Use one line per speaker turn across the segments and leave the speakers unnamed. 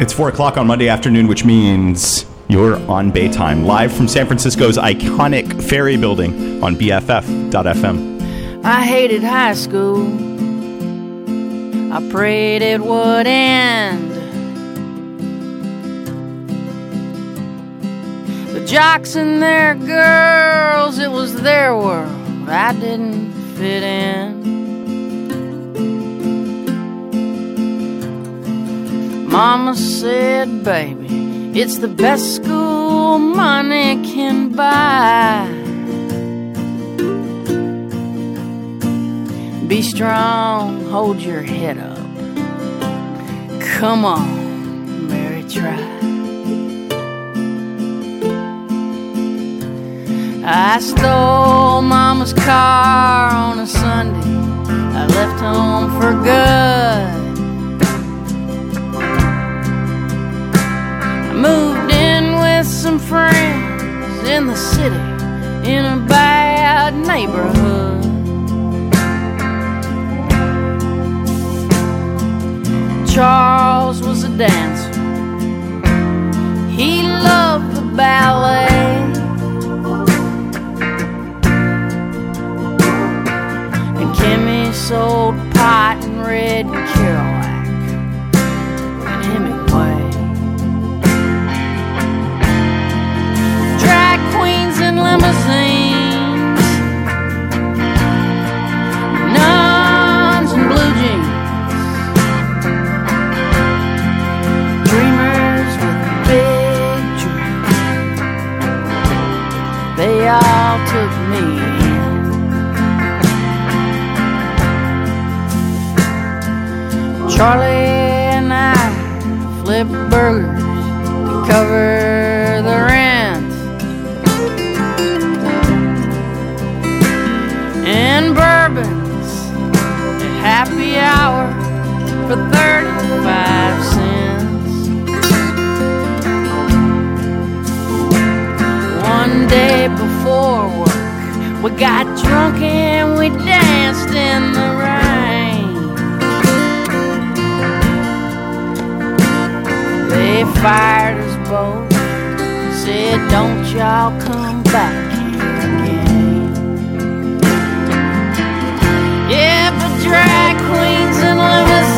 It's 4 o'clock on Monday afternoon, which means you're on Baytime, live from San Francisco's iconic ferry building on BFF.FM.
I hated high school. I prayed it would end. The jocks and their girls, it was their world. I didn't fit in. Mama said, baby, it's the best school money can buy. Be strong, hold your head up. Come on, Mary, try. I stole Mama's car on a Sunday. I left home for good. Moved in with some friends in the city in a bad neighborhood. Charles was a dancer. He loved the ballet. And Kimmy sold pot and red and Charlie and I flipped burgers to cover the rent. And bourbons at happy hour for 35 cents. One day before work, we got drunk and we danced in fired us both, said, Don't y'all come back here again. Yeah, but drag queens and limousines,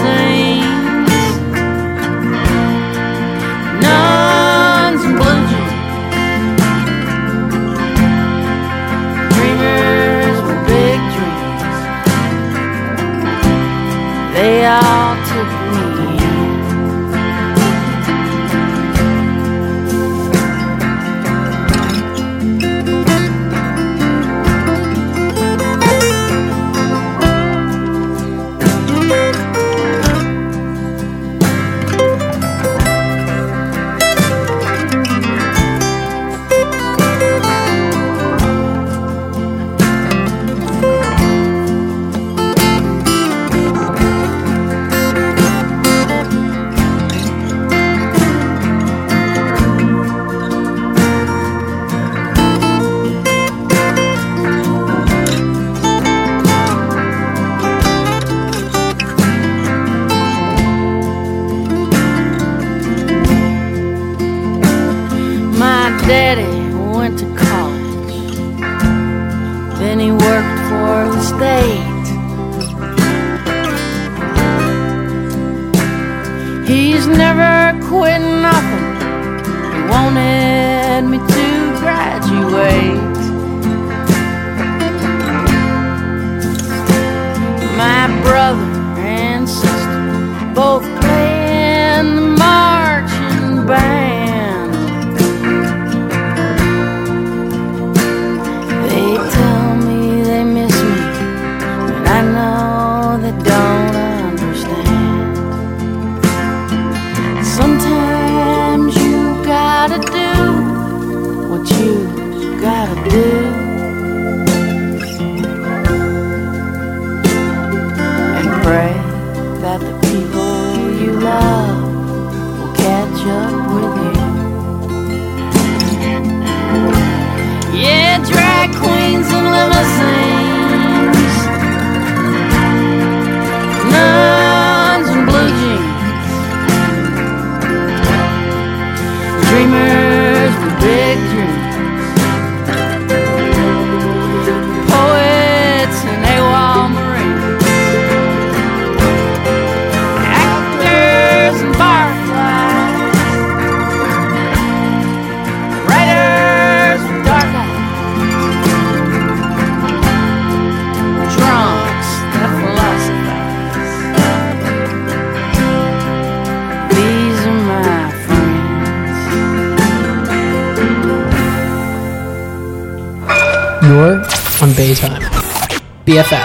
BFF.FM.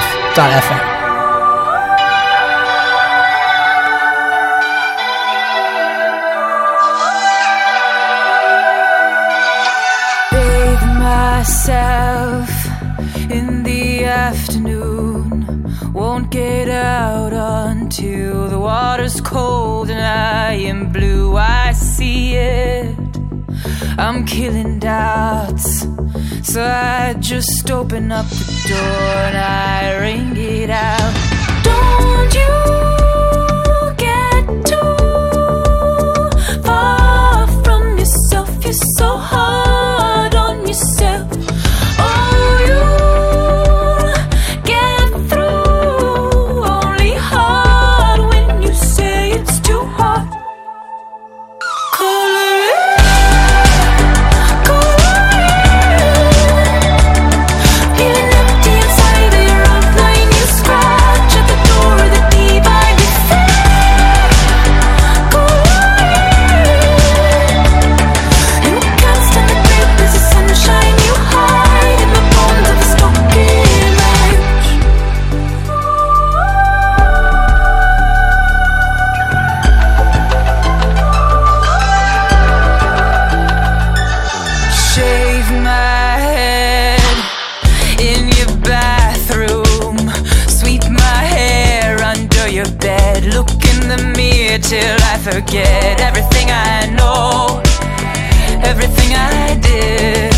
Look in the mirror till I forget everything I know. Everything I did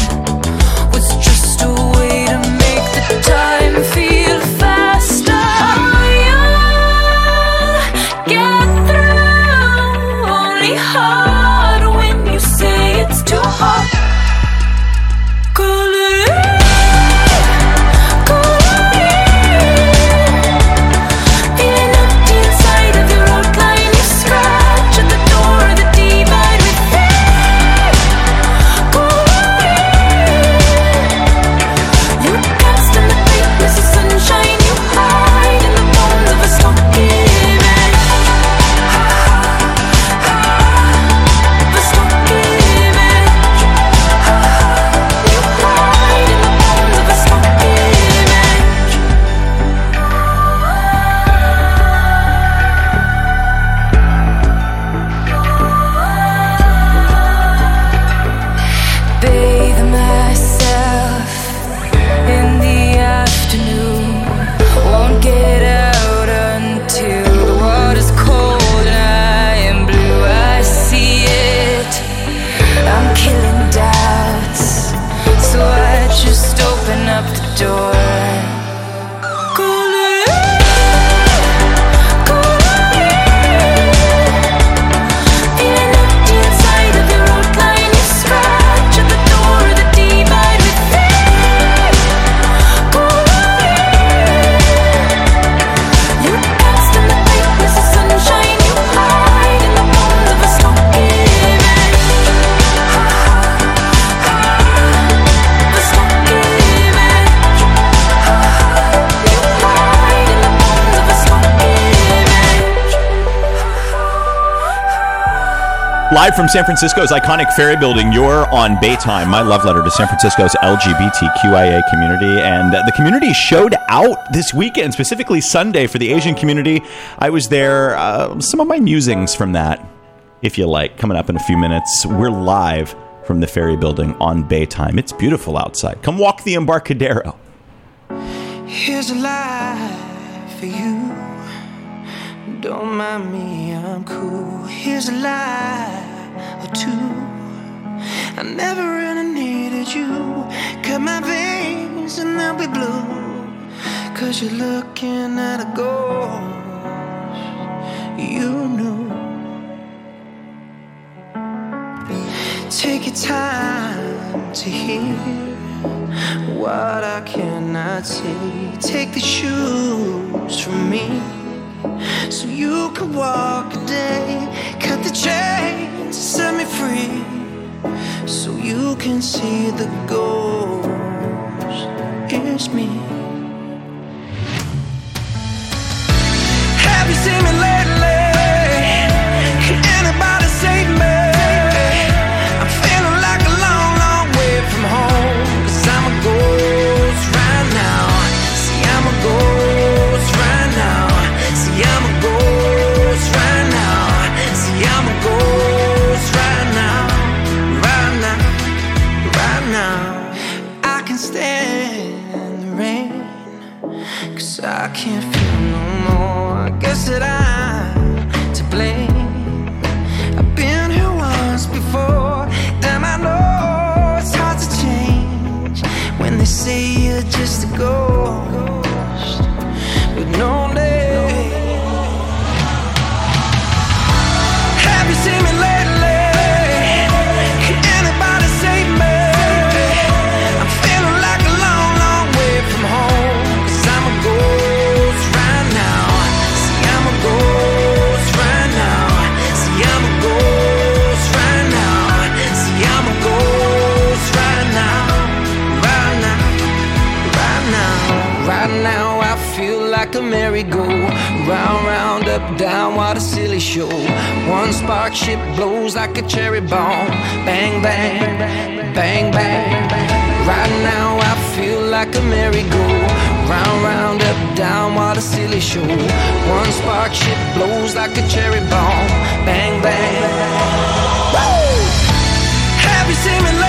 Live from San Francisco's iconic ferry building, you're on Baytime, my love letter to San Francisco's LGBTQIA community. And the community showed out this weekend, specifically Sunday for the Asian community. I was there. Uh, some of my musings from that, if you like, coming up in a few minutes. We're live from the ferry building on Baytime. It's beautiful outside. Come walk the Embarcadero.
Here's a for you. Don't mind me, I'm cool. Here's a lie or two. I never really needed you. Cut my veins and they'll be blue. Cause you're looking at a ghost. You knew. Take your time to hear what I cannot see. Take the shoes from me so you can walk a day. Cut the chains, set me free so you can see the ghost. It's me. Have you seen me go. Round, round, up, down, what a silly show. One spark ship blows like a cherry bomb. Bang, bang, bang, bang. Right now I feel like a merry-go. Round, round, up, down, what a silly show. One spark ship blows like a cherry bomb. Bang, bang. Woo! Have you seen me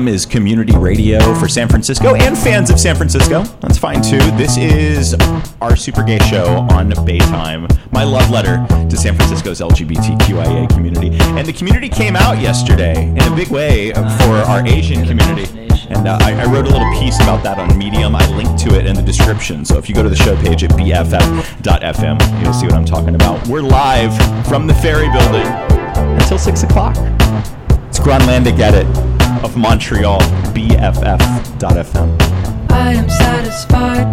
FM is community radio for San Francisco and fans of San Francisco. That's fine too. This is our Super Gay Show on Baytime, my love letter to San Francisco's LGBTQIA community. And the community came out yesterday in a big way for our Asian community. And uh, I, I, wrote a little piece about that on Medium. I linked to it in the description. So if you go to the show page at bff.fm, you'll see what I'm talking about. We're live from the ferry building until 6 o'clock. It's Gronlandic Edit of Montreal, BFF.FM.
I am satisfied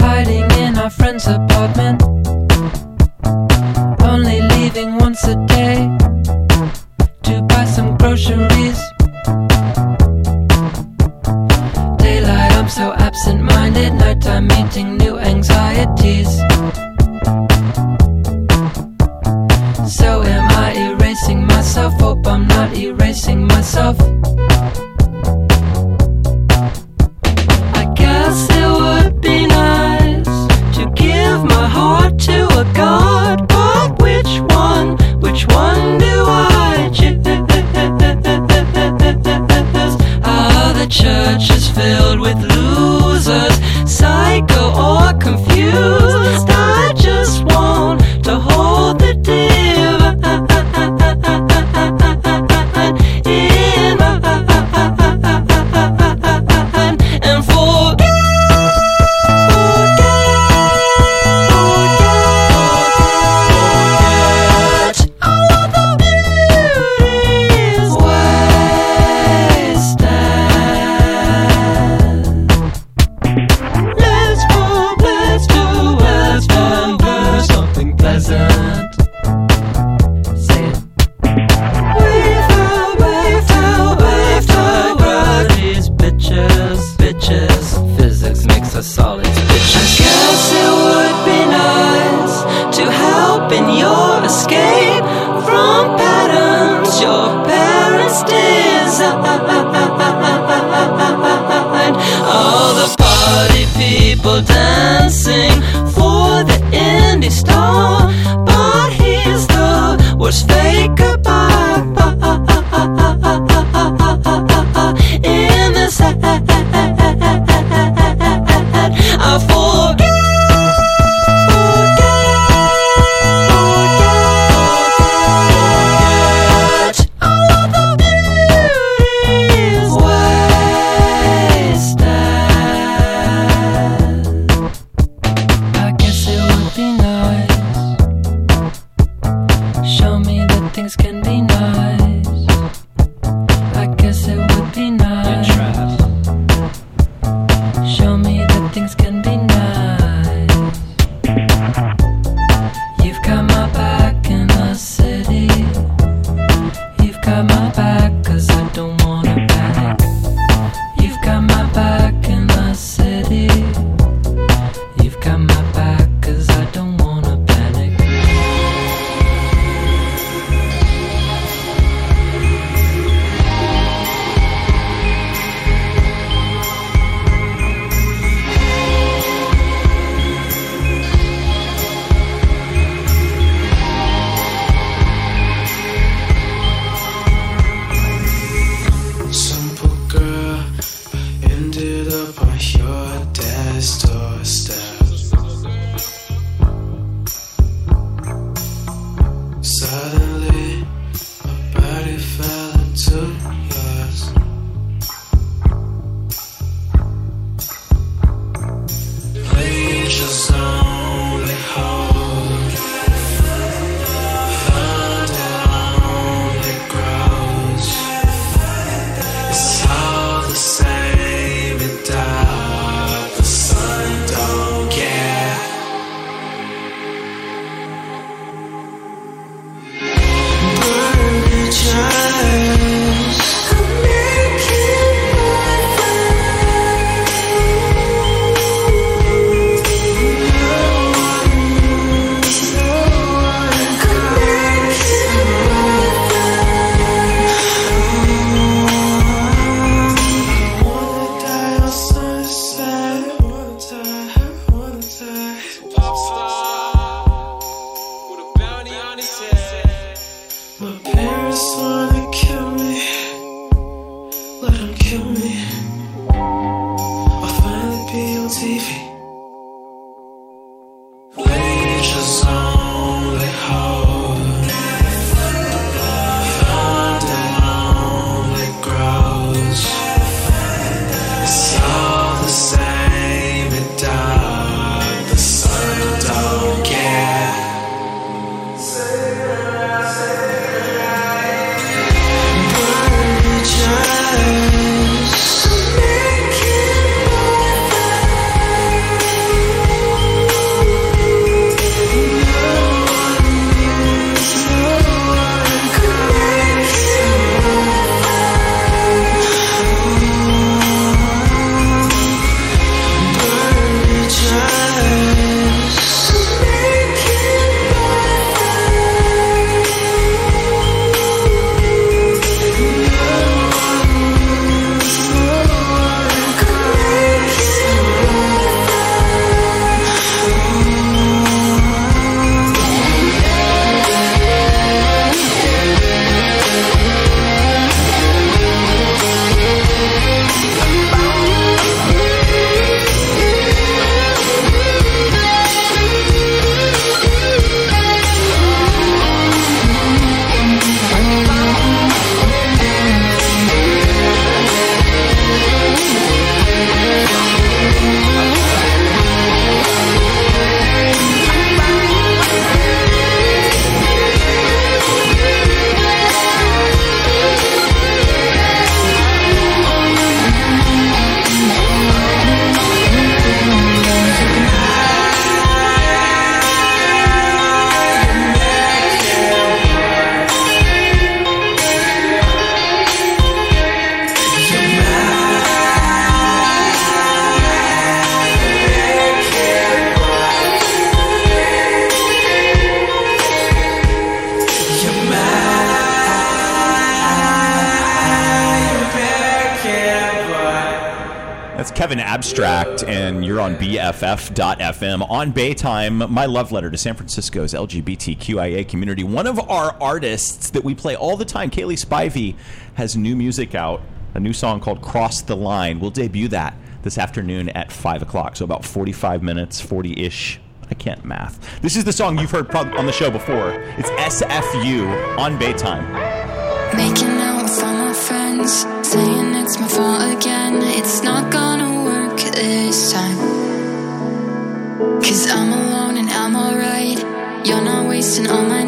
hiding in our friend's apartment, only leaving once a day to buy some groceries. Daylight, I'm so absent minded, nighttime meeting new anxieties. myself.
doorstep.
Abstract, and you're on BFF.FM on Baytime. My love letter to San Francisco's LGBTQIA community. One of our artists that we play all the time, Cayley Spivey, has new music out, a new song called Cross the Line. We'll debut that this afternoon at 5 o'clock. So about 45 minutes, 40 ish. I can't math. This is the song you've heard on the show before. It's SFU on Baytime.
Making out with all my friends, saying it's my fault again. It's not this time. Cause I'm alone and I'm alright. You're not wasting all my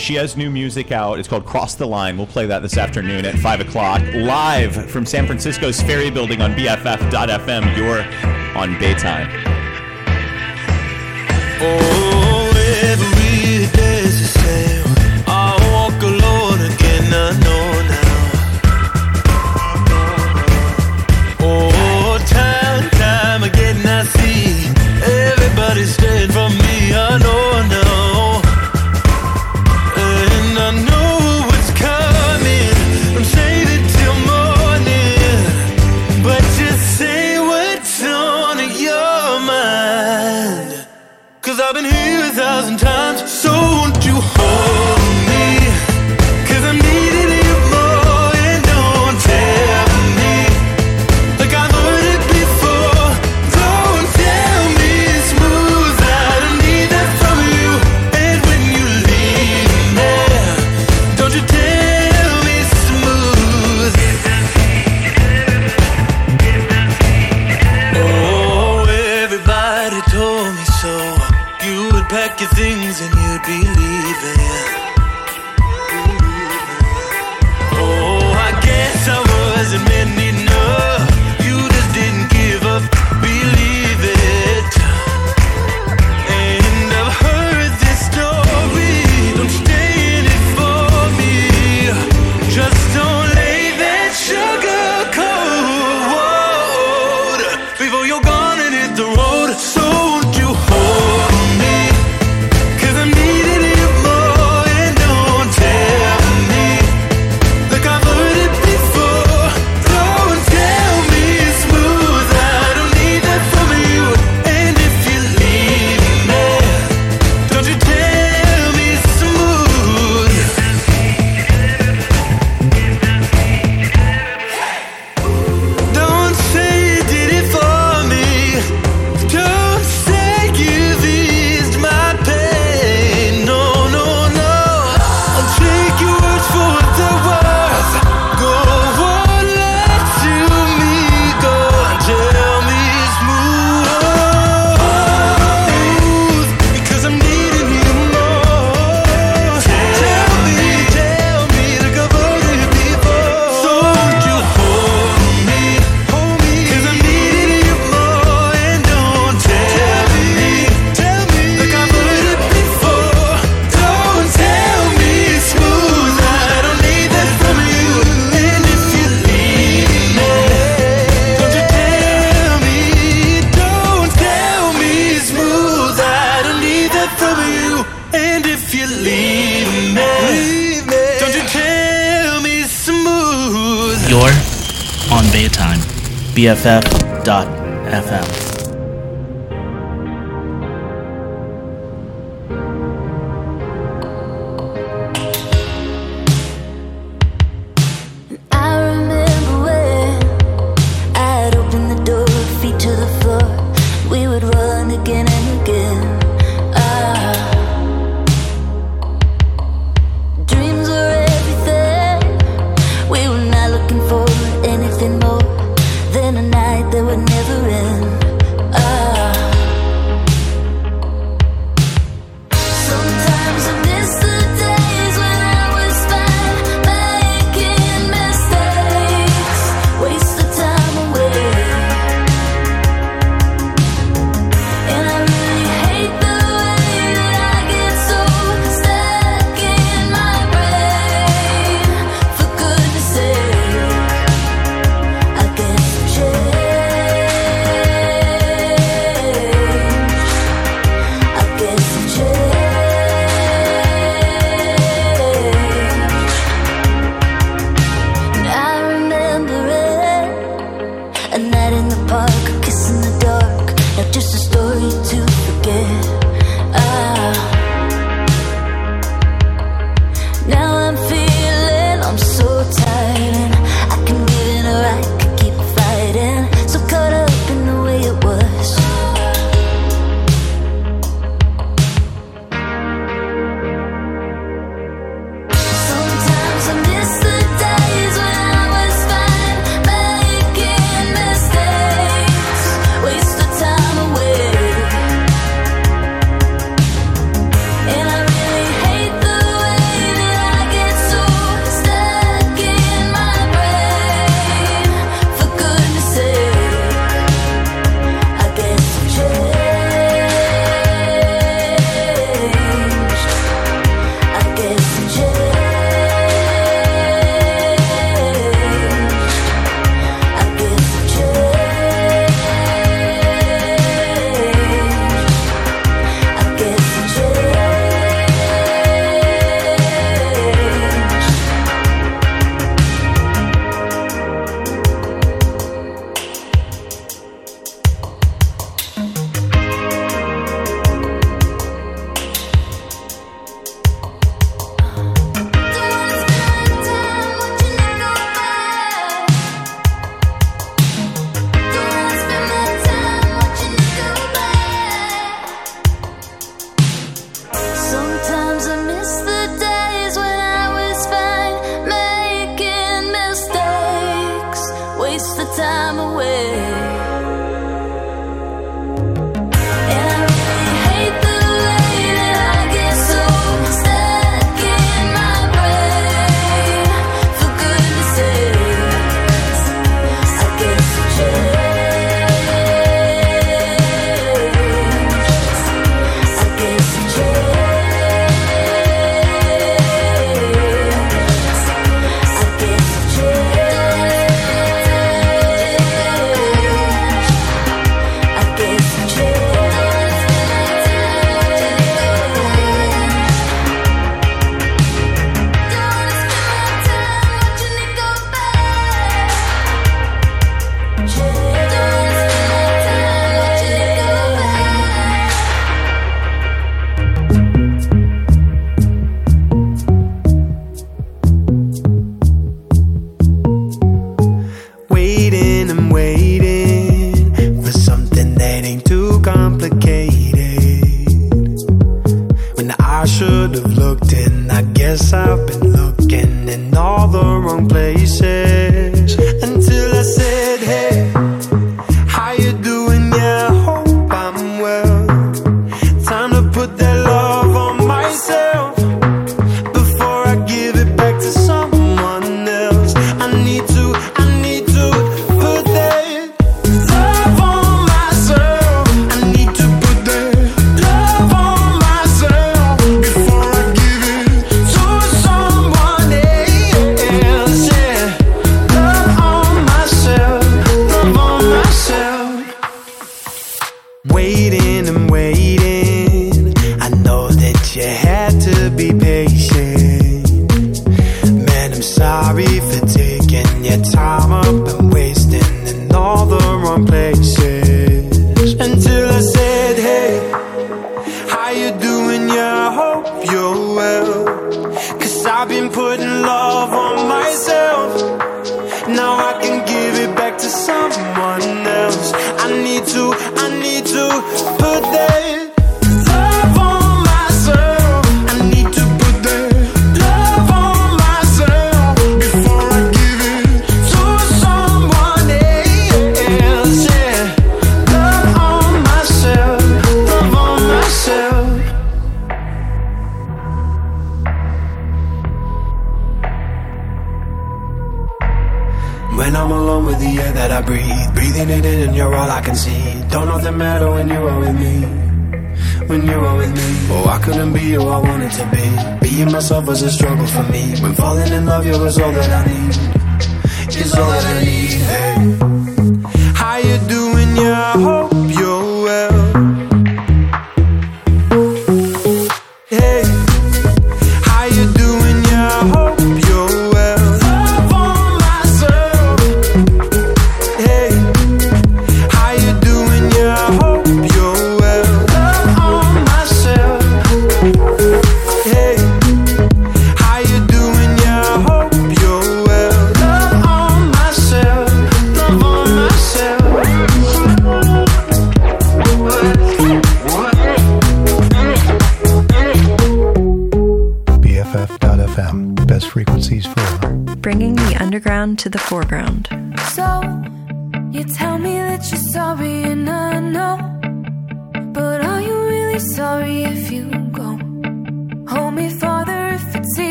she has new music out. It's called Cross the Line. We'll play that this afternoon at 5 o'clock, live from San Francisco's Ferry Building on BFF.FM.
You're on Baytime.
Oh.
BFF.FM.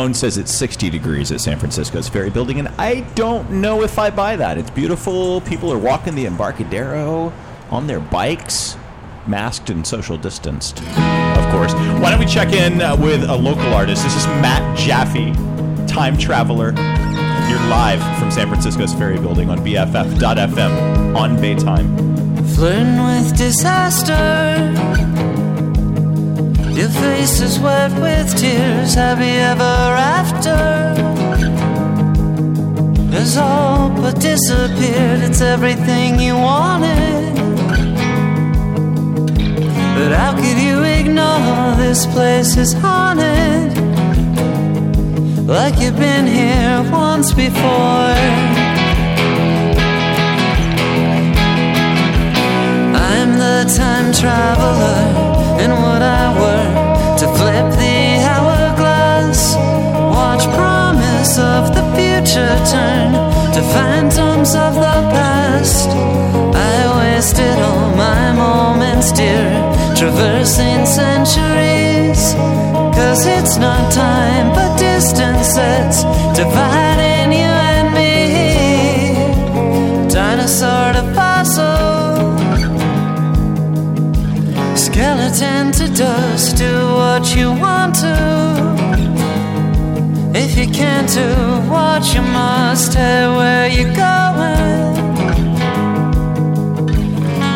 phone says it's 60 degrees at San Francisco's Ferry Building, and I don't know if I buy that. It's beautiful. People are walking the Embarcadero on their bikes, masked and social distanced, of course. Why don't we check in uh, with a local artist? This is Matt Jaffe, time traveler. You're live from San Francisco's Ferry Building on BFF.FM on Baytime.
Flirting with disaster. Your face is wet with tears. Happy ever after. Has all but disappeared. It's everything you wanted. But how could you ignore this place is haunted? Like you've been here once before. I'm the time traveler, and would I were flip the hourglass, watch promise of the future turn to phantoms of the past. I wasted all my moments, dear, traversing centuries. Cause it's not time, but distance that's dividing Skeleton to dust, do what you want to. If you can't do what you must, hey, where you going?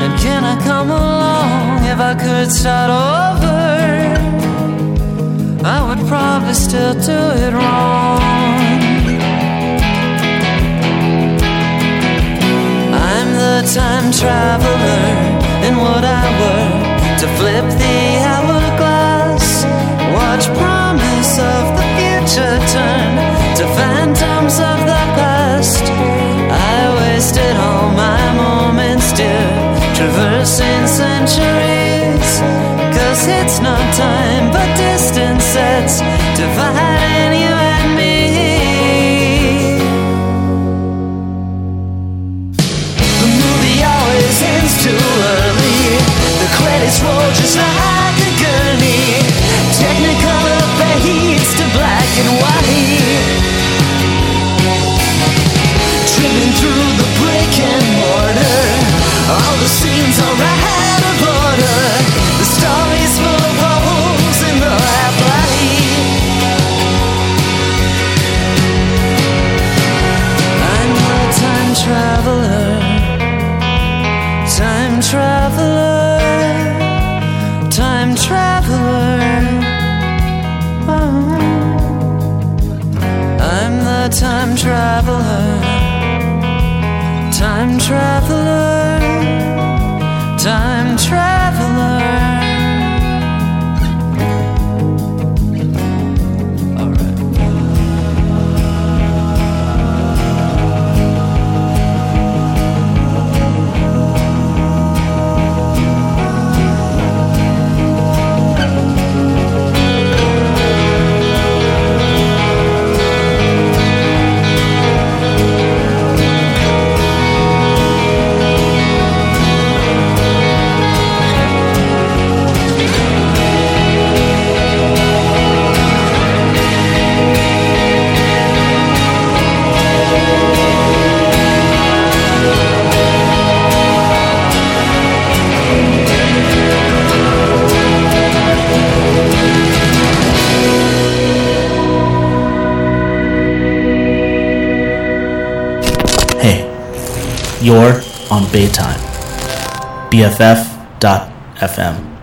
And can I come along if I could start over? I would probably still do it wrong. I'm the time traveler, and what I were to flip the hourglass, watch promise of the future turn to phantoms of the past. I wasted all my moments, dear, traversing centuries. Cause it's not time, but distance that's dividing
BFF.FM.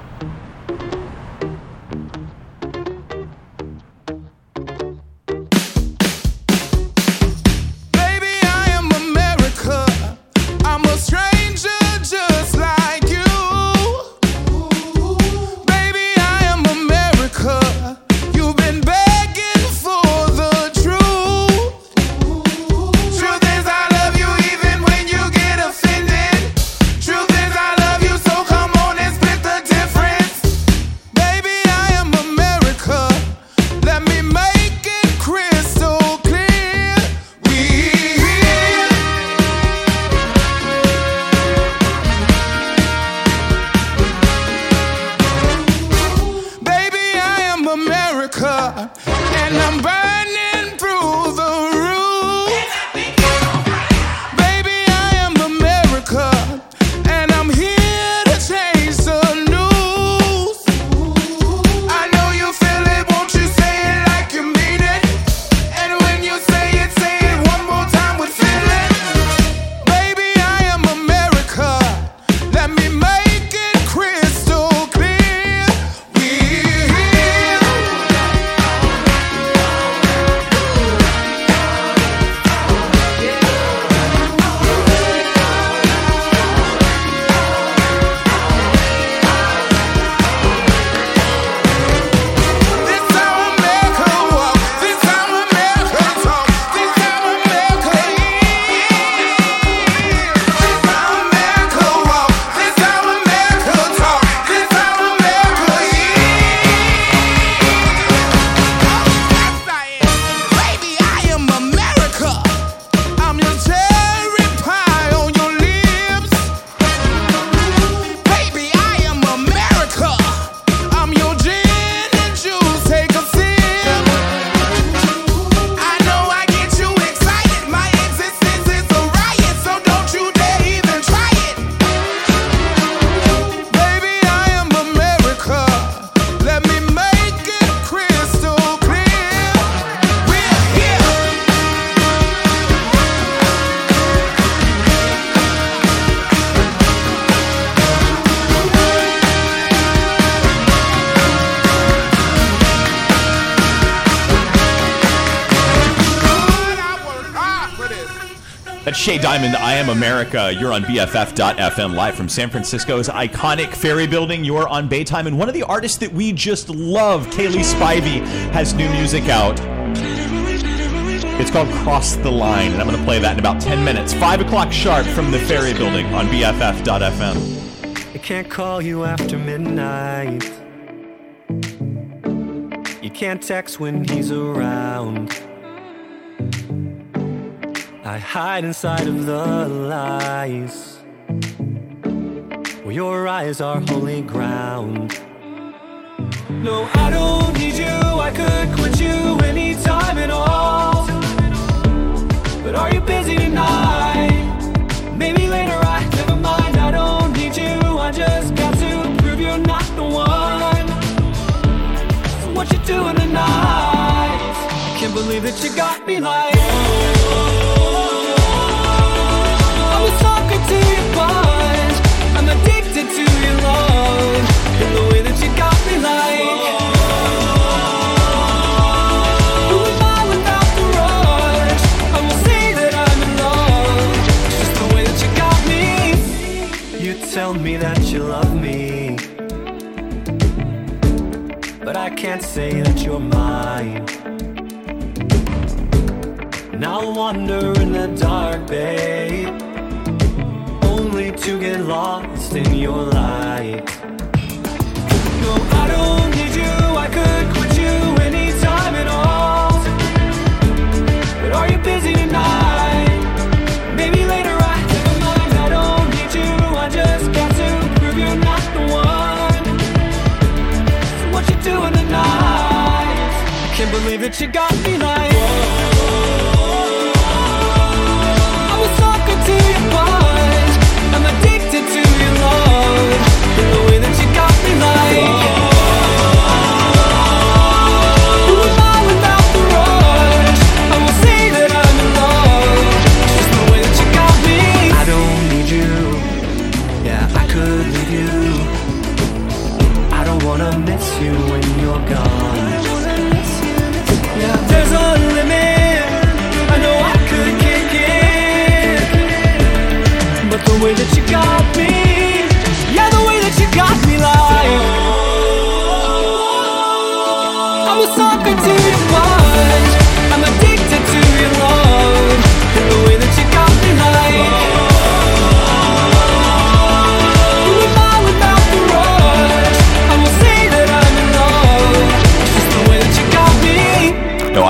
America.
You're on BFF.FM live from San Francisco's iconic ferry building. You're on Baytime. And one of the artists that we just love, Cayley Spivey, has new music out. It's called Cross the Line. And I'm going to play that in about 10 minutes. 5 o'clock sharp from the ferry building on BFF.FM.
I can't call you after midnight. You can't text when he's around. I hide inside of the lies. Where your eyes are holy ground. No, I don't need you. I could quit you anytime at all. But are you busy tonight? Maybe later I never mind. I don't need you. I just got to prove you're not the one. So what you doing tonight? Can't believe that you got me like. I can't say that you're mine. I'll wander in the dark, babe. Only to get lost in your light. No, I don't need you. I could quit you anytime at all. But are you busy that you got me like.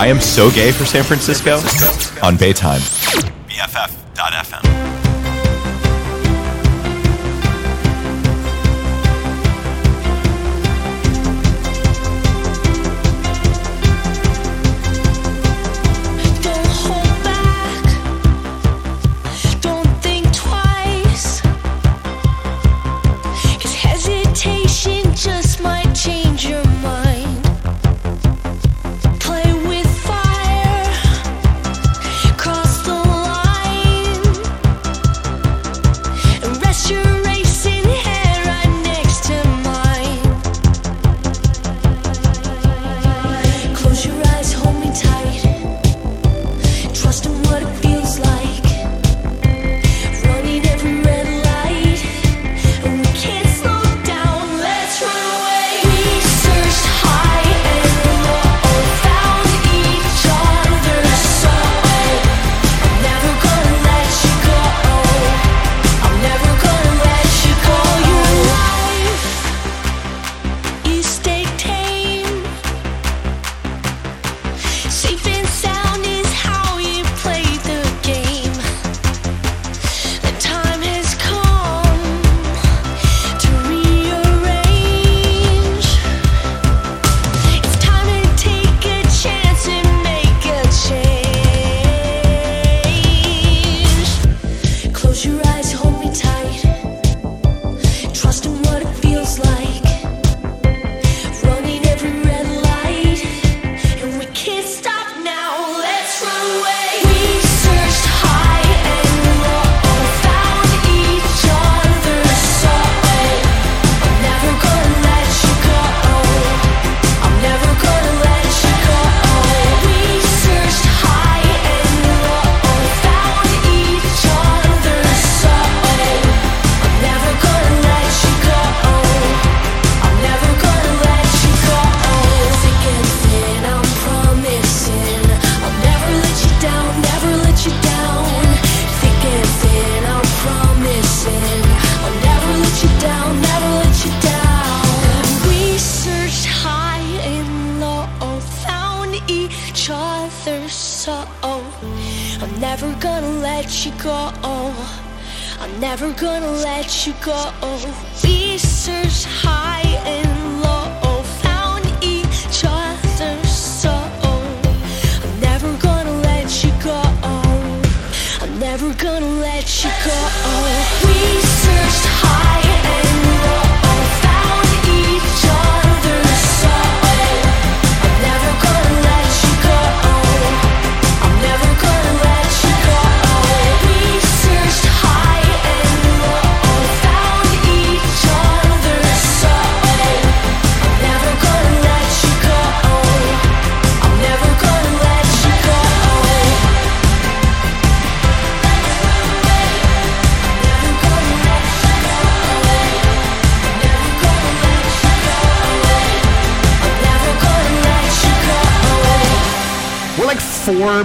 I am
so gay for San Francisco on Baytime. BFF.FM.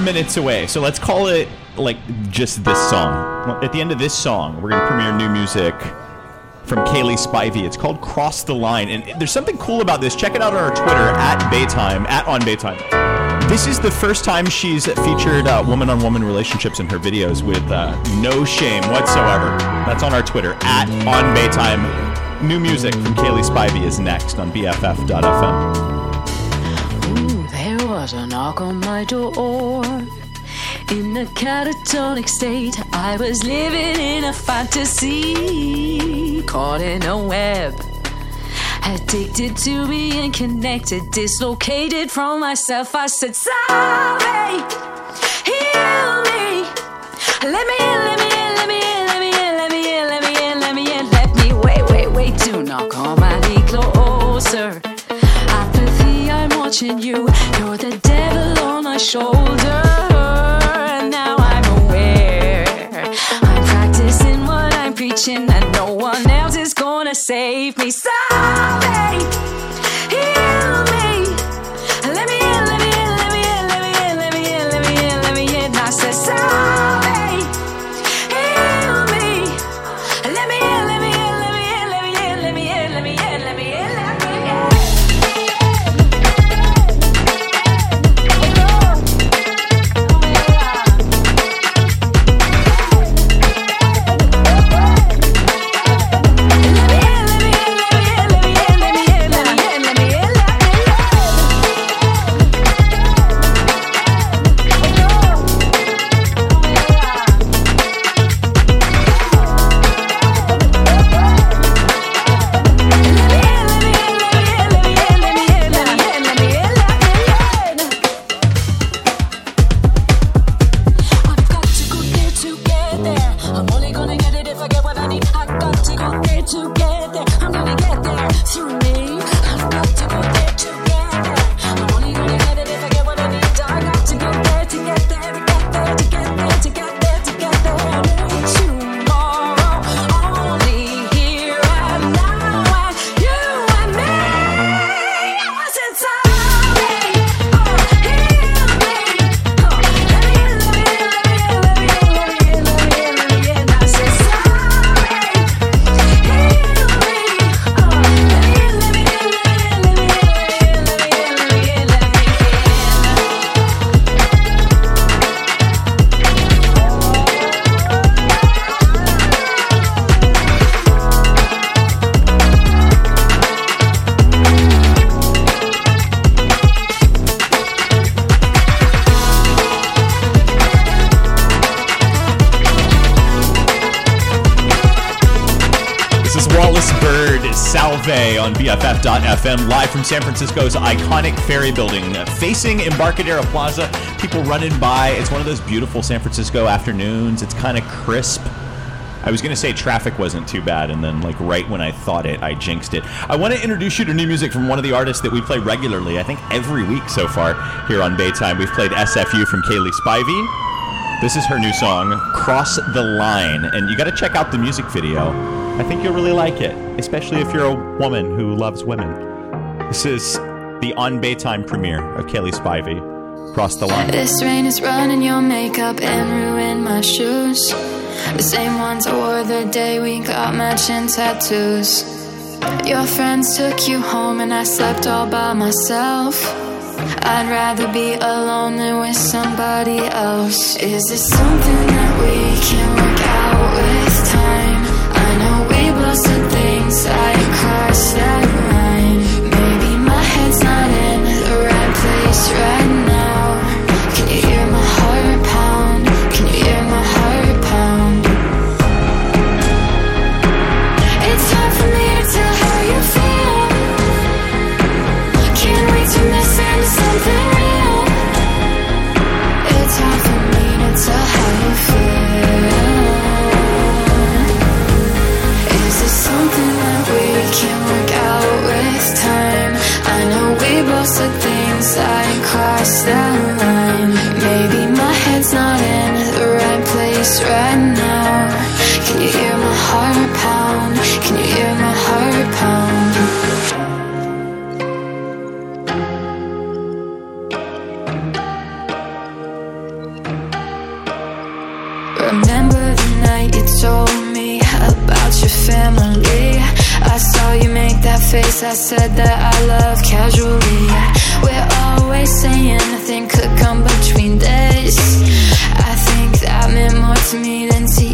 minutes away, so let's call it like just this song. At the end of this song, we're gonna premiere new music from Cayley Spivey. It's called Cross the Line, and there's something cool about this. Check it out on our Twitter at Baytime at on Baytime. This is the first time she's featured uh, woman-on-woman relationships in her videos with uh, no shame whatsoever. That's on our Twitter at on Baytime. New music from Cayley Spivey is next on BFF.fm.
Ooh, there was a knock on my door. In a catatonic state, I was living in a fantasy, caught in a web. Addicted to being connected, dislocated from myself. I said, Sorry, heal me. Let me in, let me in, let me in, let me in, let me in, let me in, let me in, let me wait, wait, wait to knock on my knee closer. Apathy, I'm watching you. You're the my shoulder. And now I'm aware. I'm practicing what I'm preaching, and no one else is gonna save me. Sorry,
BFF.FM, live from San Francisco's iconic ferry building, facing Embarcadero Plaza. People running by. It's one of those beautiful San Francisco afternoons. It's kind of crisp. I was going to say traffic wasn't too bad, and then, like, right when I thought it, I jinxed it. I want to introduce you to new music from one of the artists that we play regularly, I think every week so far here on Baytime. We've played SFU from Cayley Spivey. This is her new song, Cross the Line, and you got to check out the music video. I think you'll really like it, especially if you're a woman who loves women. This is the on Baytime premiere of Cayley Spivey, Cross the Line.
This rain is running your makeup and ruin my shoes. The same ones I wore the day we got matching tattoos. Your friends took you home and I slept all by myself. I'd rather be alone than with somebody else. Is this something that we can work out with? that face I said that I love casually. We're always saying nothing could come between this I think that meant more to me than to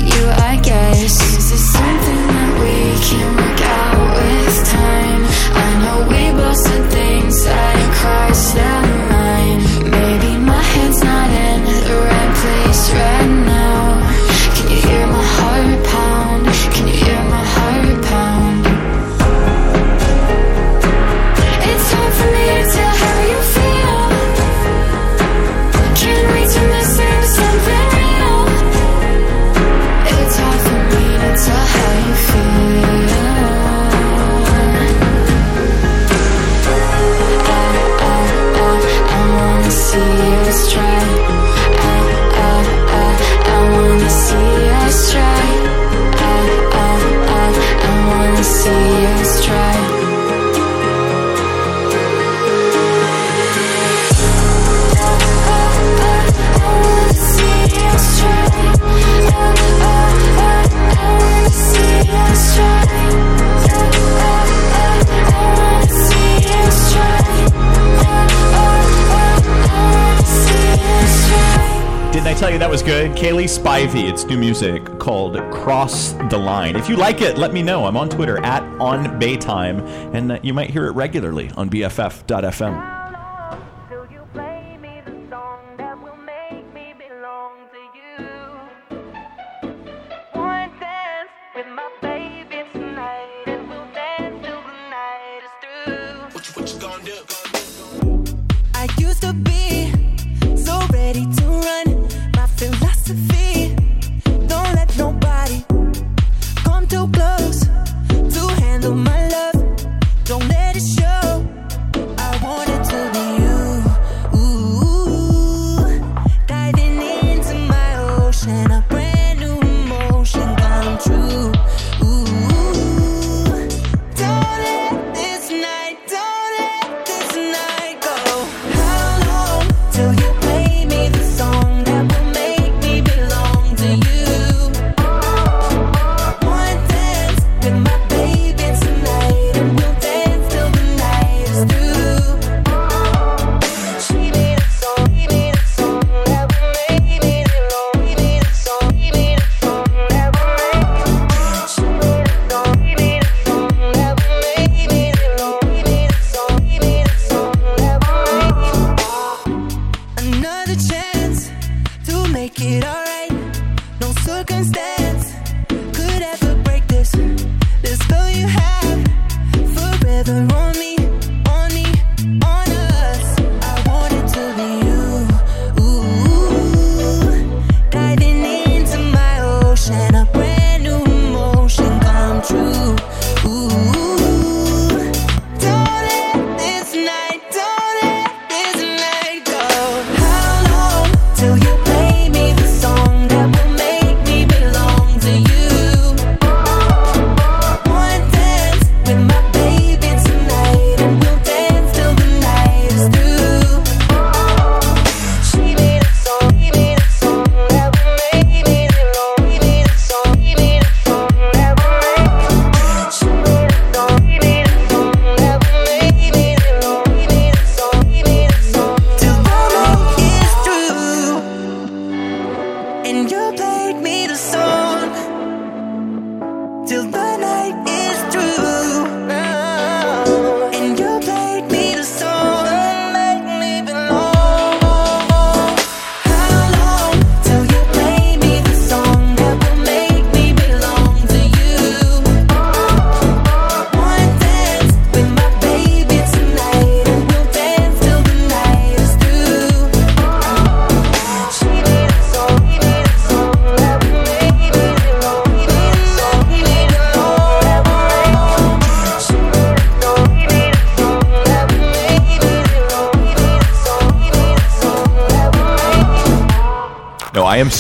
tell you
that was good. Cayley Spivey. It's new music called Cross the Line. If you like it, let me know. I'm on Twitter at onbaytime, and uh, you might hear it regularly on BFF.fm.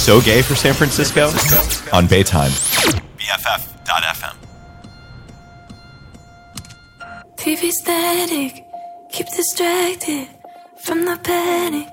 so
gay for San Francisco on Baytime. BFF.FM.
TV static, keep distracted from the panic.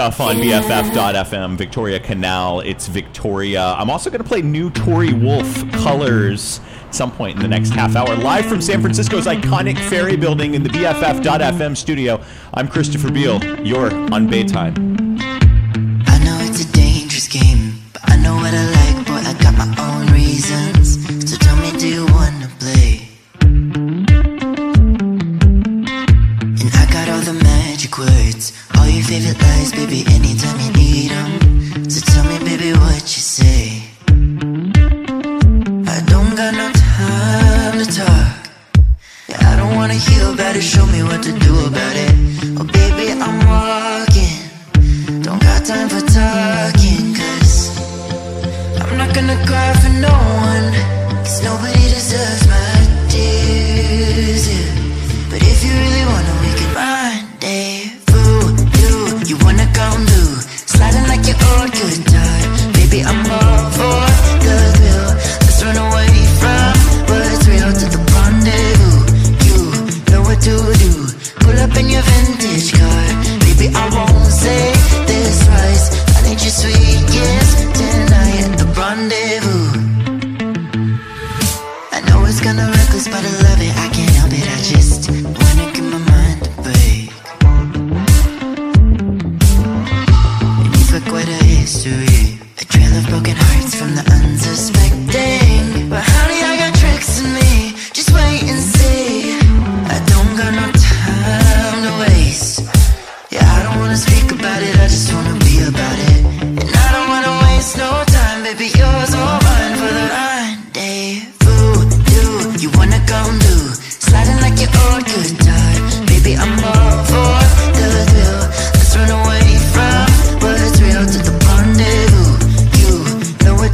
stuff on BFF.FM, Victoria Canal. It's Victoria. I'm also going to play new Tory Wolf colors at some point in the next half hour, live from San Francisco's iconic ferry building in the BFF.FM studio. I'm Christopher Beale. You're on Baytime.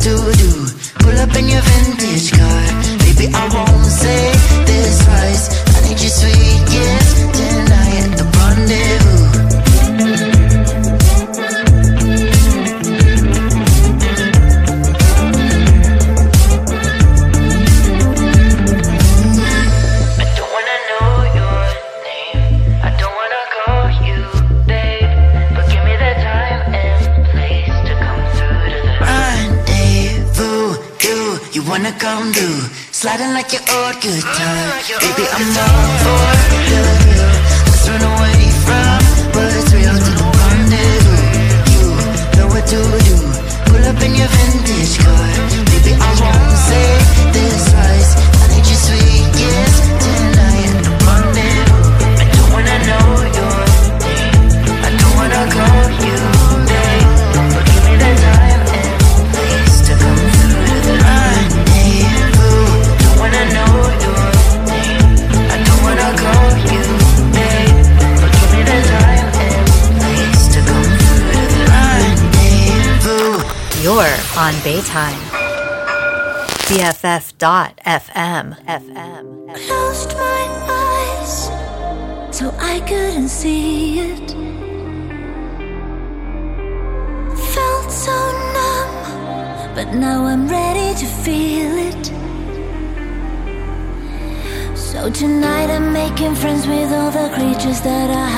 to do. Pull up in your
van. pictures that I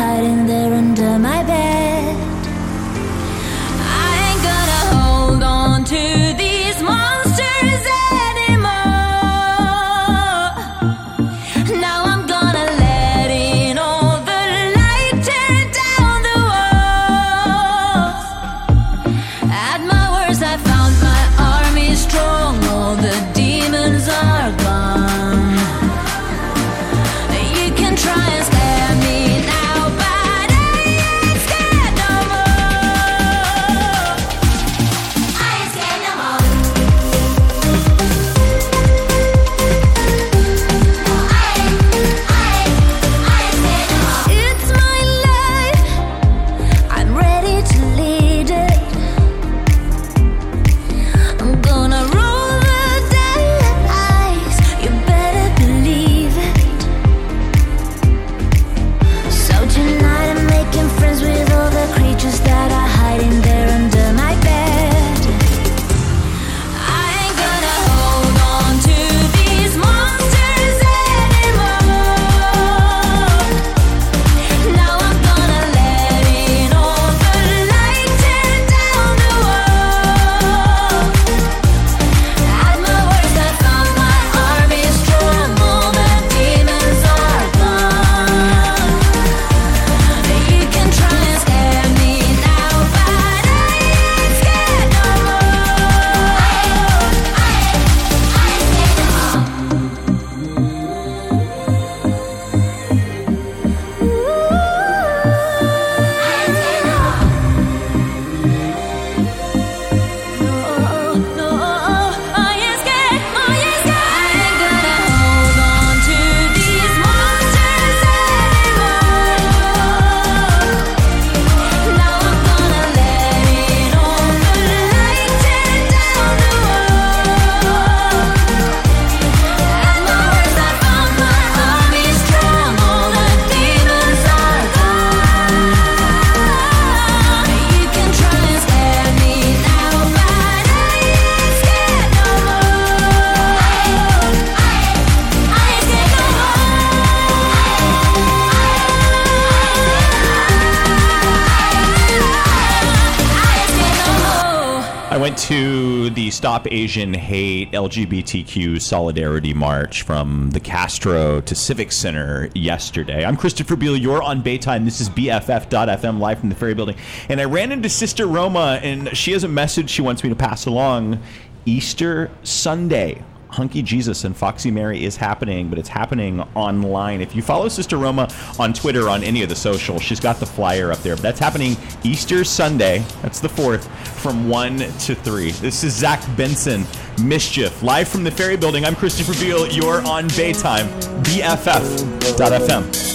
Stop Asian Hate LGBTQ Solidarity March from the Castro to Civic Center yesterday. I'm Christopher Beale. You're on Baytime. This is BFF.FM live from the Ferry Building. And I ran into Sister Roma, and she has a message she wants me to pass along Easter Sunday Hunky Jesus and Foxy Mary is happening, but it's happening online. If you follow Sister Roma on Twitter, on any of the socials, she's got the flyer up there. But that's happening Easter Sunday. That's the 4th from 1 to 3. This is Zach Benson, Mischief, live from the Ferry Building. I'm Christopher Beale. You're on Baytime, BFF.FM.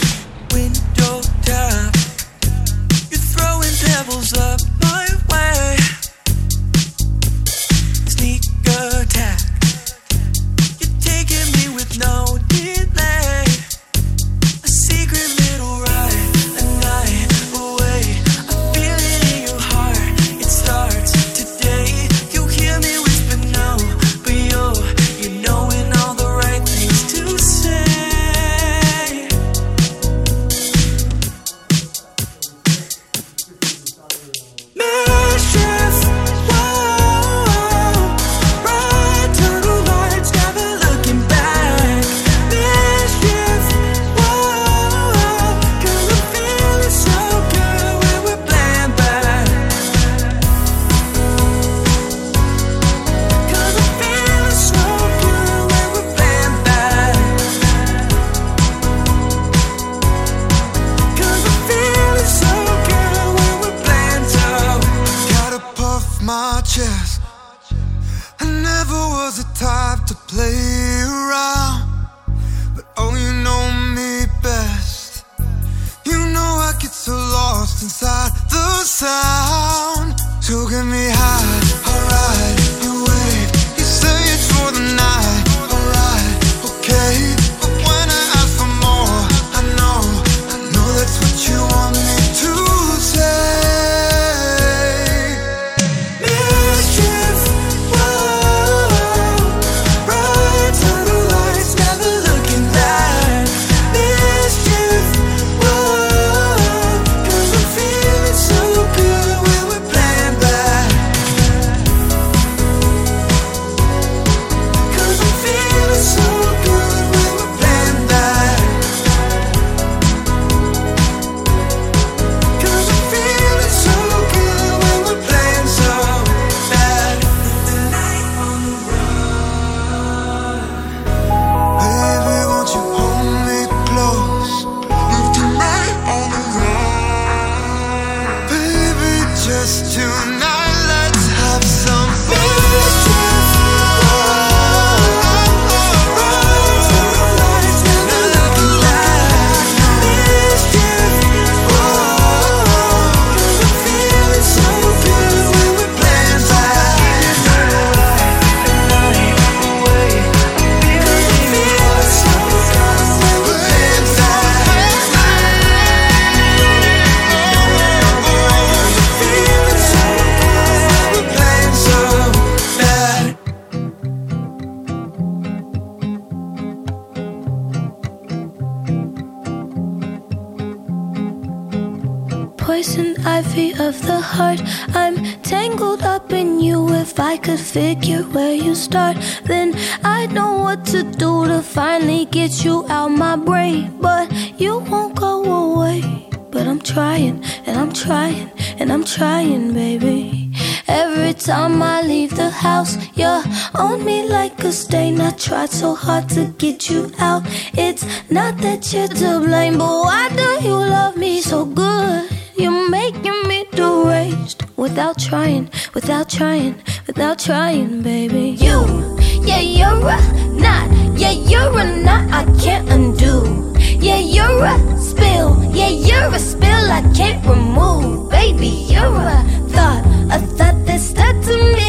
up my way. Sneak attack.
Could figure where you start, then I'd know what to do to finally get you out my brain. But you won't go away. But I'm trying, and I'm trying, and I'm trying, baby. Every time I leave the house, you're on me like a stain. I tried so hard to get you out. It's not that you're to blame, but why do you love me so good? You're making me deranged without trying, without trying, without trying, baby. You, yeah, you're a knot, yeah, you're a knot I can't undo. Yeah, you're a spill, yeah, you're a spill I can't remove. Baby, you're a thought, a thought that stuck to me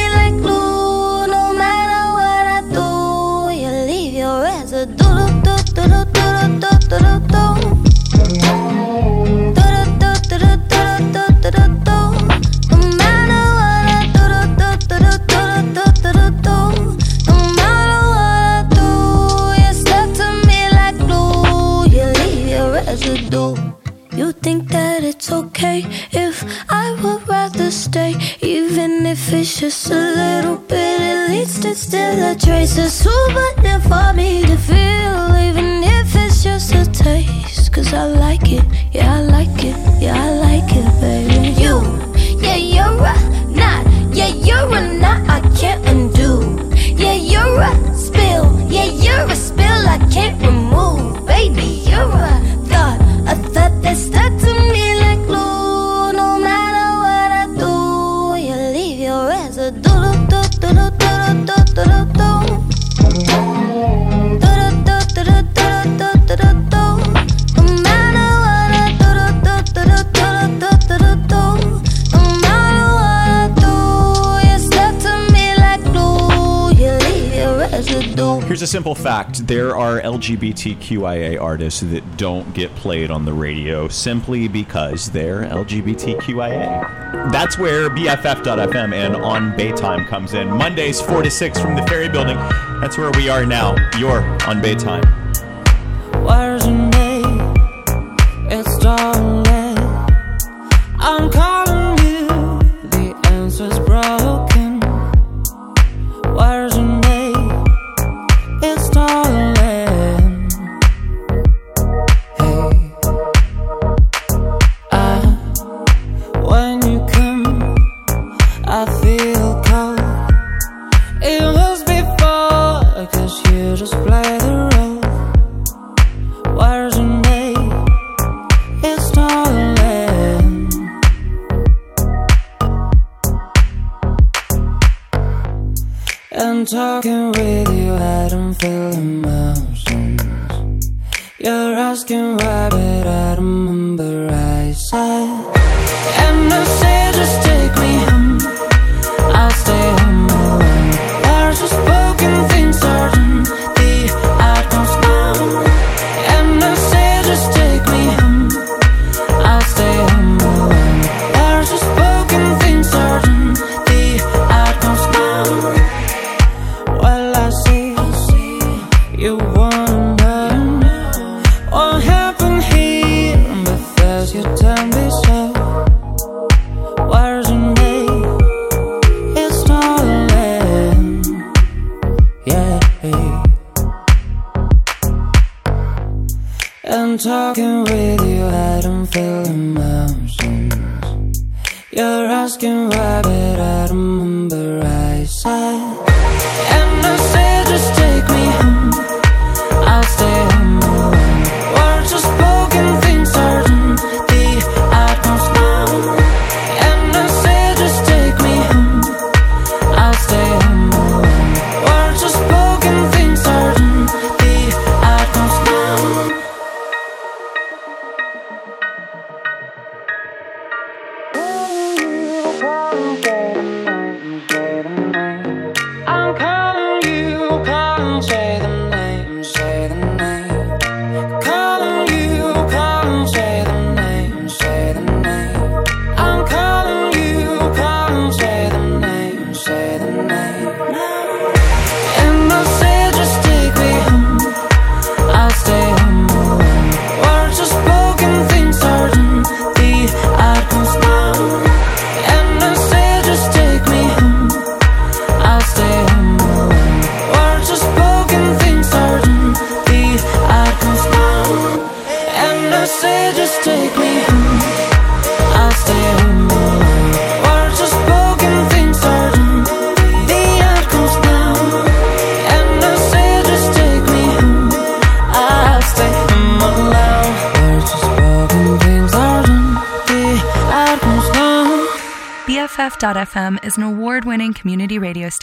just a little bit, at least it's still a trace. It's too much for me to feel, even if it's just a taste. Cause I like it, yeah, I like it, yeah, I like it, baby. You, yeah, you're a knot, yeah, you're a knot I can't undo. Yeah, you're a spill,
yeah,
you're a spill I can't remove. Baby, you're a simple fact there are LGBTQIA artists that don't get played on the radio simply because they're LGBTQIA. That's where BFF.FM and On Baytime comes in. Mondays, 4 to 6 from the Ferry Building. That's where we are now. You're on Baytime.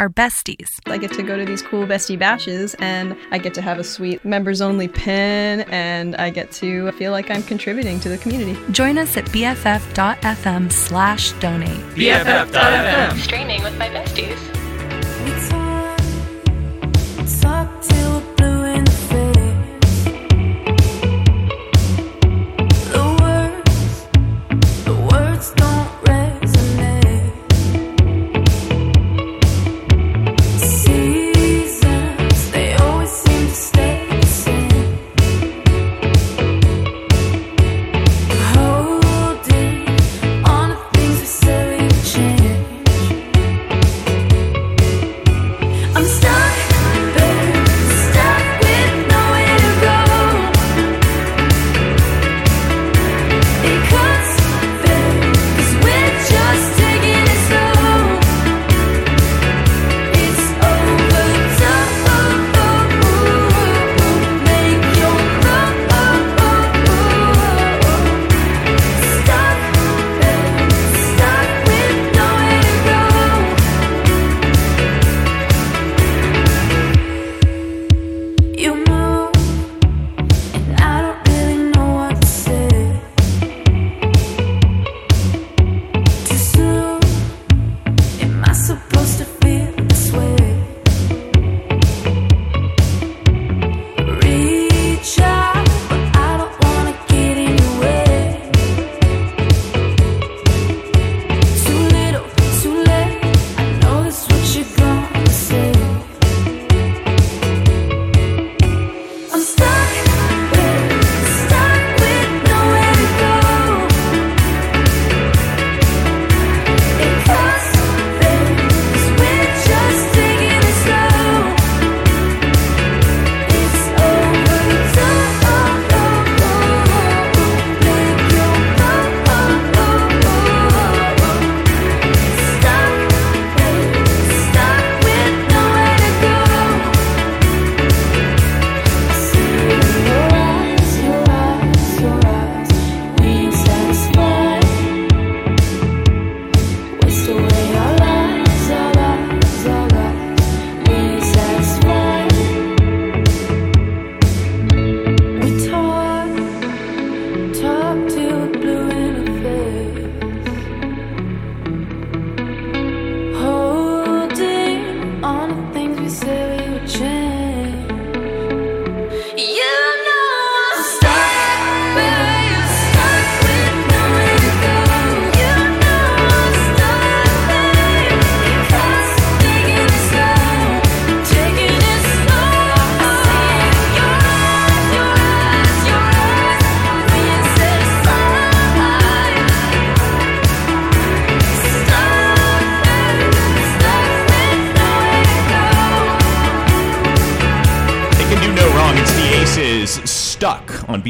are besties.
I get to go to these cool bestie bashes and I get to have a sweet members only pin and I get to feel like I'm contributing to the community.
Join us at bff.fm slash donate.
BFF.fm. Streaming with my besties.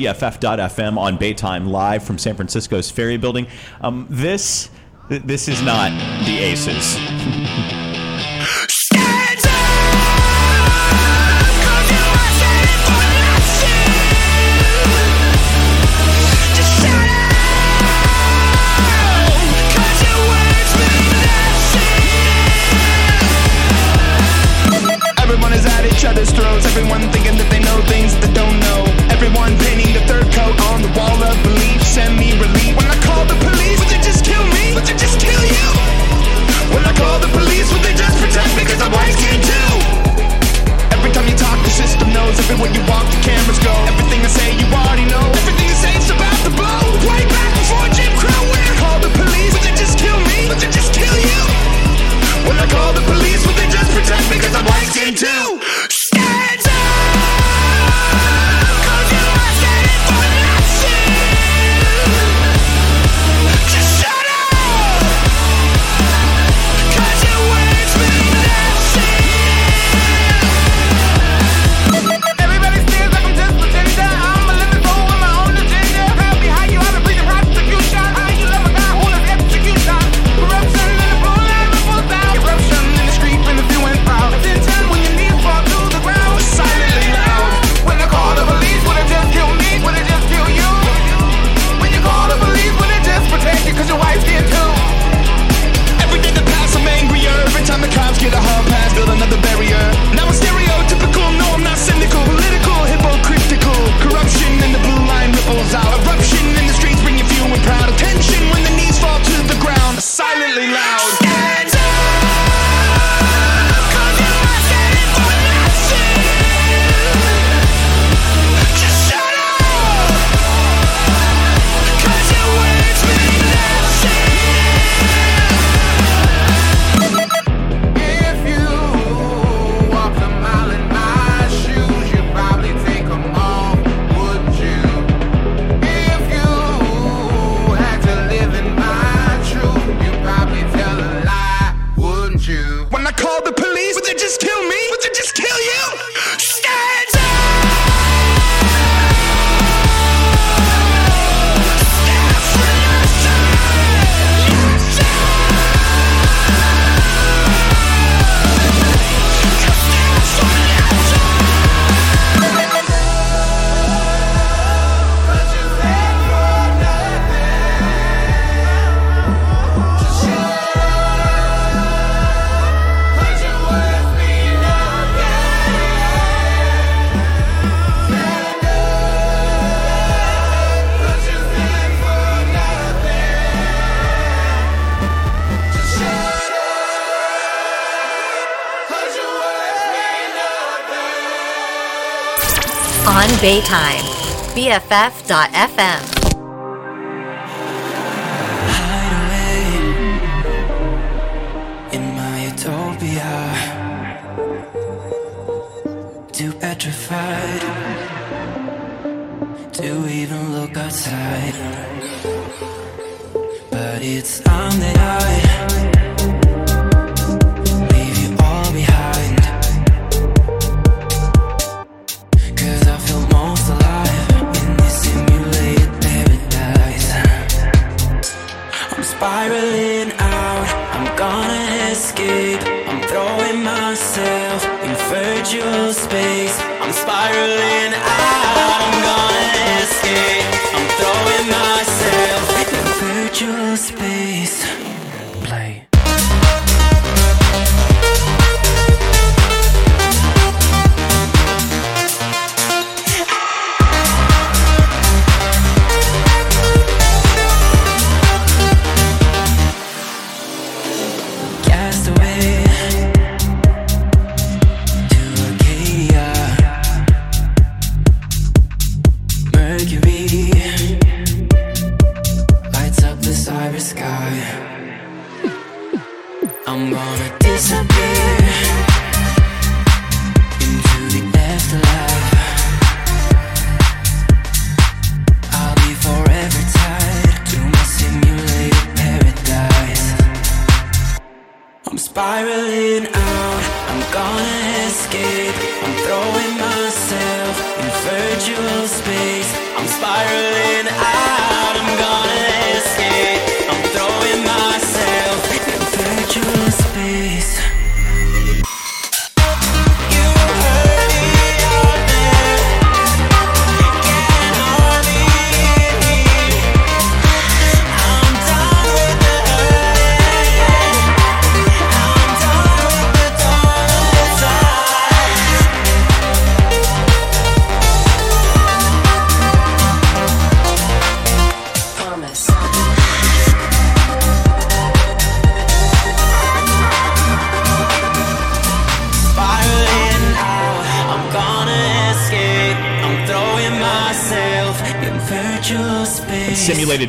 BFF.FM on Baytime live from San Francisco's Ferry Building. Um, this this is not the Aces.
Everyone is at each other's throats, everyone thinking Bay time.
BFF.FM.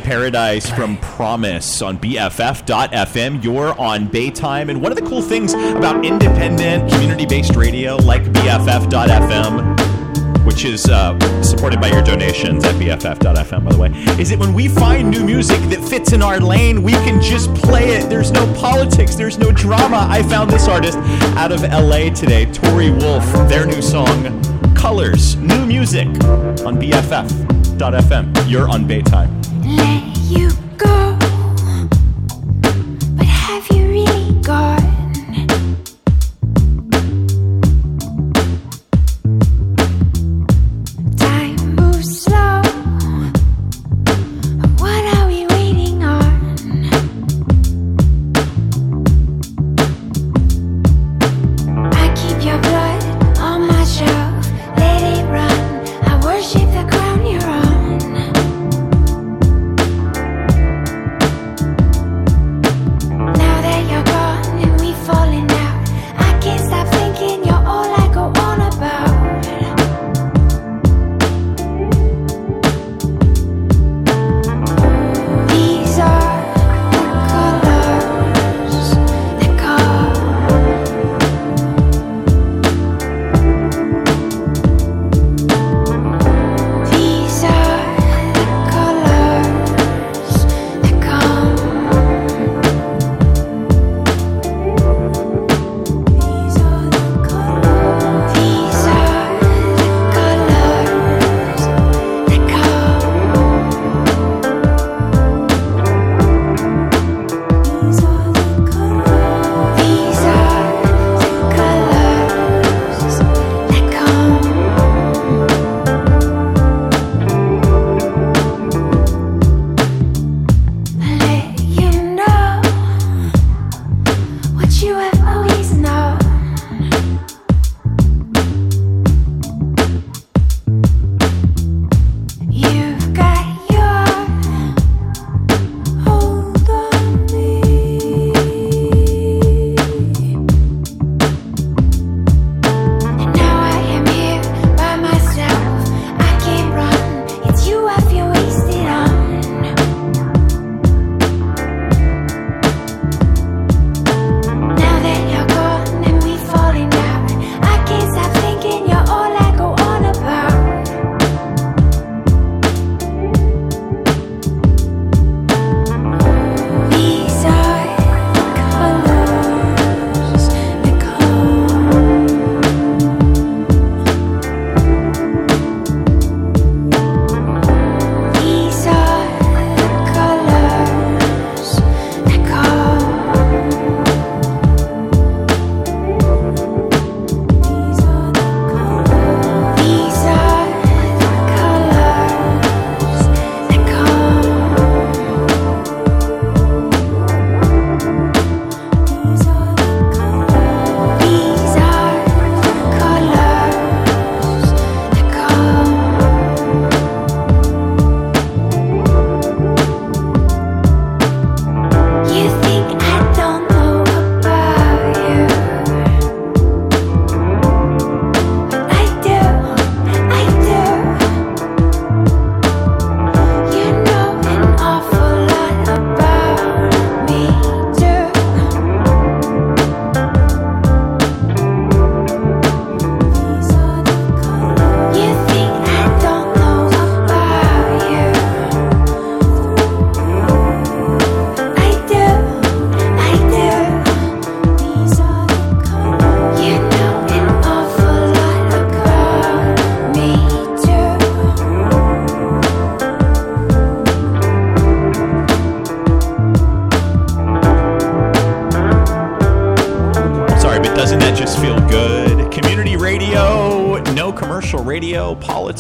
Paradise
from Promise on BFF.FM. You're on Baytime. And one of the cool things about independent, community based radio like BFF.FM, which is uh, supported by your donations at BFF.FM, by the way, is that when we find new music that fits in our lane, we can just play it. There's no politics, there's no drama. I found this artist out of LA today, Tori Wolf, their new song, Colors, new music on BFF.FM. You're on Baytime.
Let you go,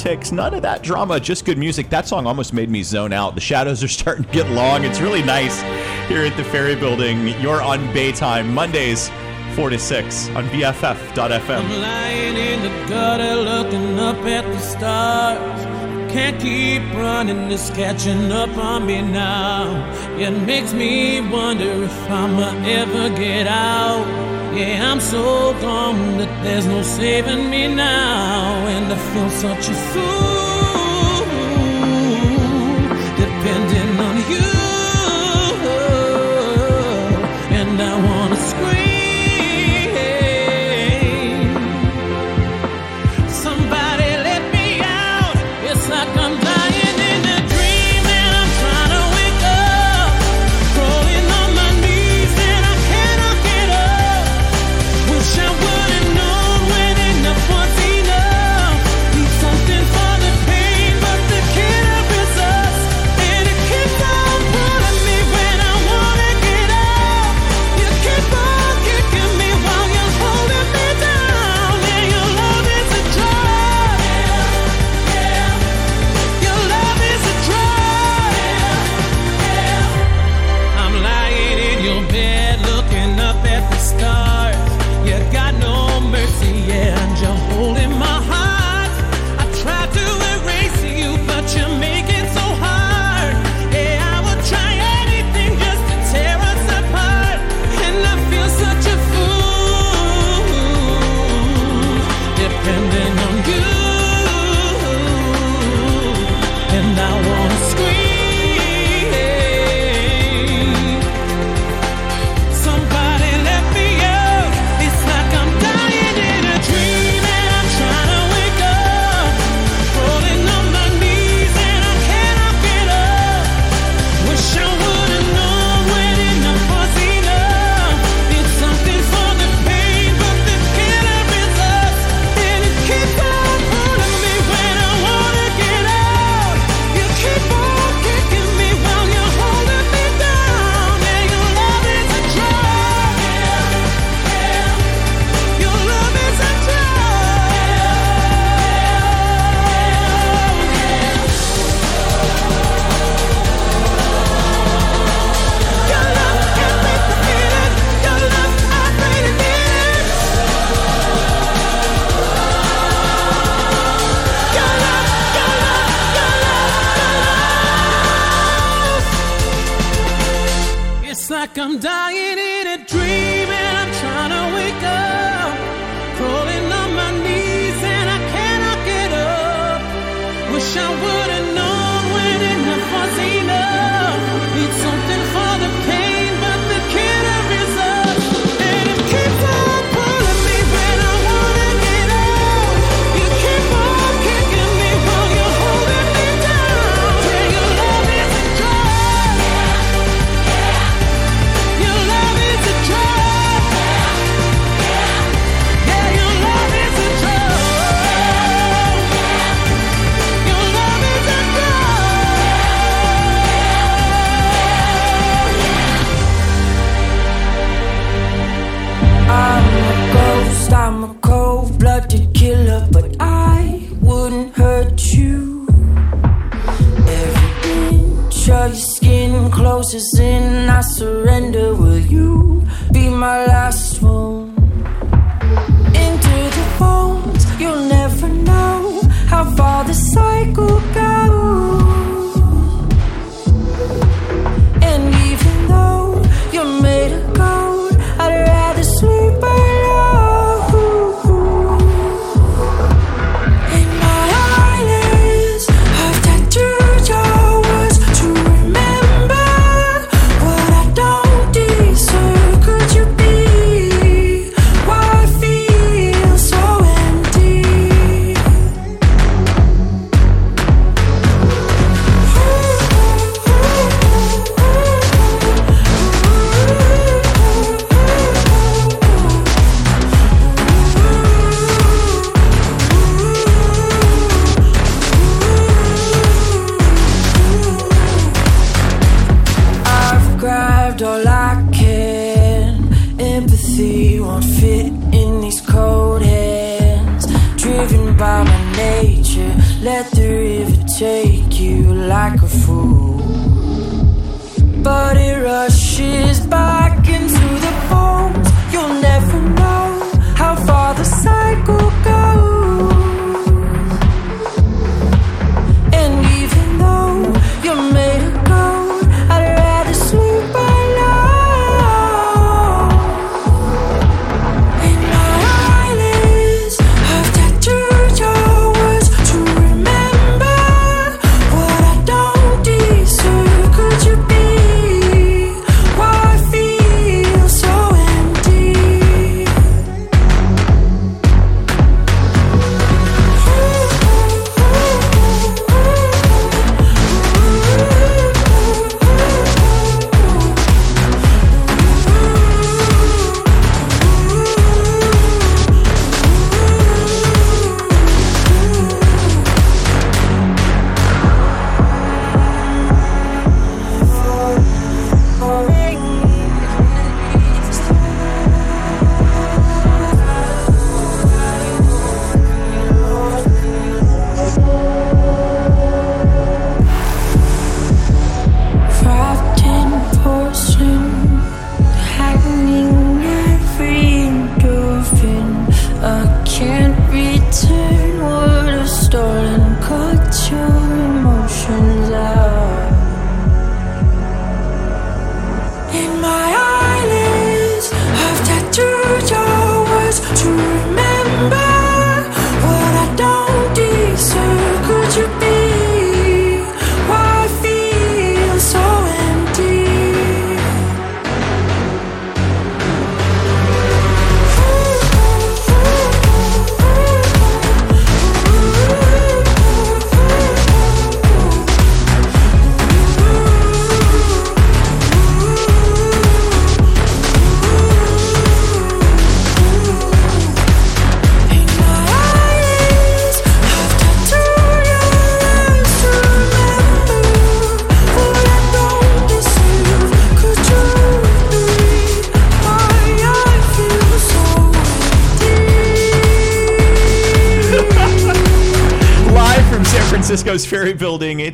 politics, none of that drama, just good music. That song almost made me zone out. The shadows are starting to get long. It's really nice here at the Ferry Building. You're on Baytime Mondays, 4 to 6 on BFF.fm.
I'm lying in the gutter looking up at the stars. Can't keep running, it's catching up on me now. It makes me wonder if I'ma ever get out. Yeah, I'm so gone. The there's no saving me now, and I feel such a fool.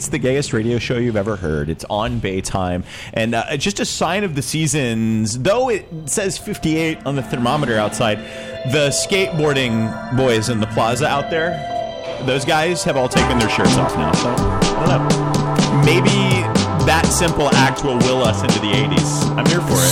the
gayest radio show you've ever heard. It's on Baytime, and uh, just a sign of the seasons. Though it says 58 on the thermometer outside, the skateboarding boys in the plaza out there, those guys have all taken their shirts off now. So Maybe that simple act will will us into the 80s. I'm here for it.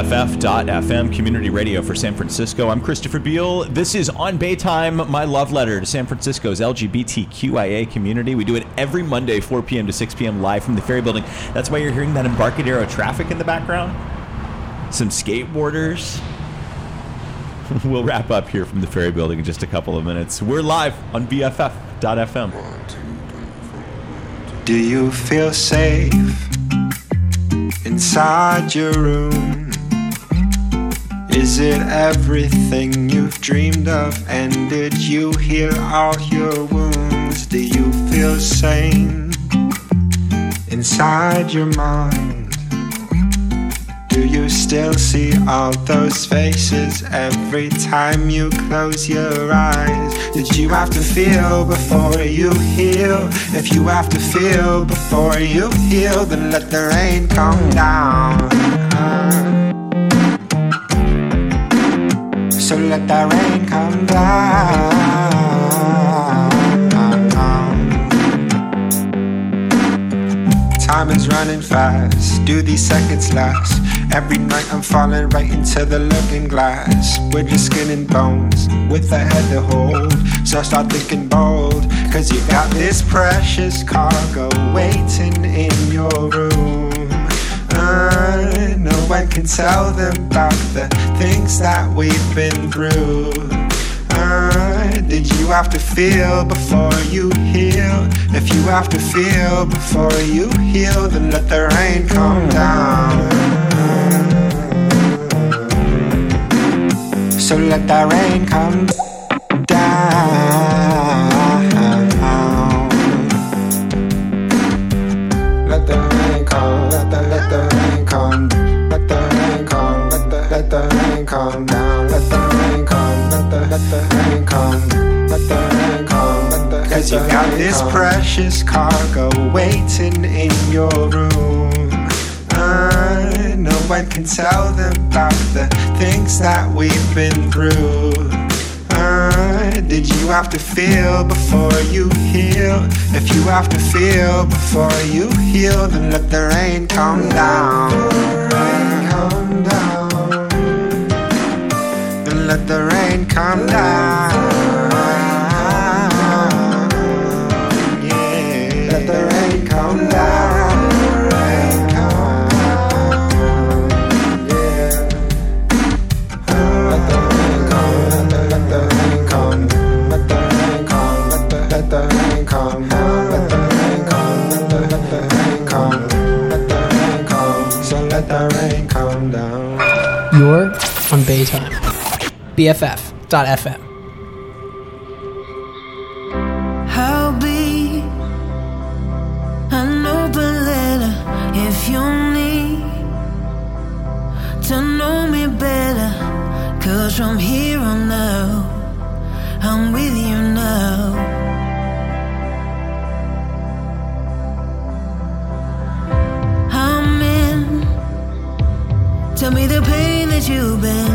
BFF.FM, community radio for San Francisco. I'm Christopher Beale. This is On Bay Time, my love letter to San Francisco's LGBTQIA community. We do it every Monday, 4 p.m. to 6 p.m. live from the Ferry Building. That's why you're hearing that Embarcadero traffic in the background. Some skateboarders. We'll wrap up here from the Ferry Building in just a couple of minutes. We're live on BFF.FM.
Do you feel safe inside your room? Is it everything you've dreamed of? And did you heal all your wounds? Do you feel sane inside your mind? Do you still see all those faces every time you close your eyes? Did you have to feel before you heal? If you have to feel before you heal, then let the rain come down. So let that rain come down. Time is running fast. Do these seconds last? Every night I'm falling right into the looking glass. We're just skin and bones with a head to hold. So start thinking bold. Cause you got this precious cargo waiting in your room. One can tell them about the things that we've been through. Uh, did you have to feel before you heal? If you have to feel before you heal, then let the rain come down. So let the rain come down. You got this precious cargo waiting in your room. Uh, no one can tell them about the things that we've been through. Uh, did you have to feel before you heal? If you have to feel before you heal, then let the rain come down. Rain come down. Then let the rain come down.
You're on Baytime. BFF.FM.
I'll be an open letter if you need to know me better. Cause from here on I'm with you now. Tell me the you've been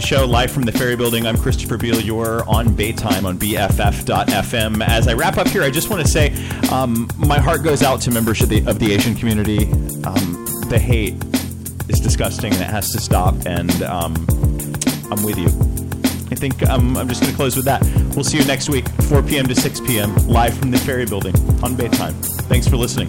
the show, live from the Ferry Building. I'm Christopher Beale. You're on Baytime on BFF.FM. As I wrap up here, I just want to say um, my heart goes out to members of the, of the Asian community. Um, the hate is disgusting and it has to stop, and um, I'm with you. I think um, I'm just going to close with that. We'll see you next week, 4 p.m. to 6 p.m., live from the Ferry Building on Baytime. Thanks for listening.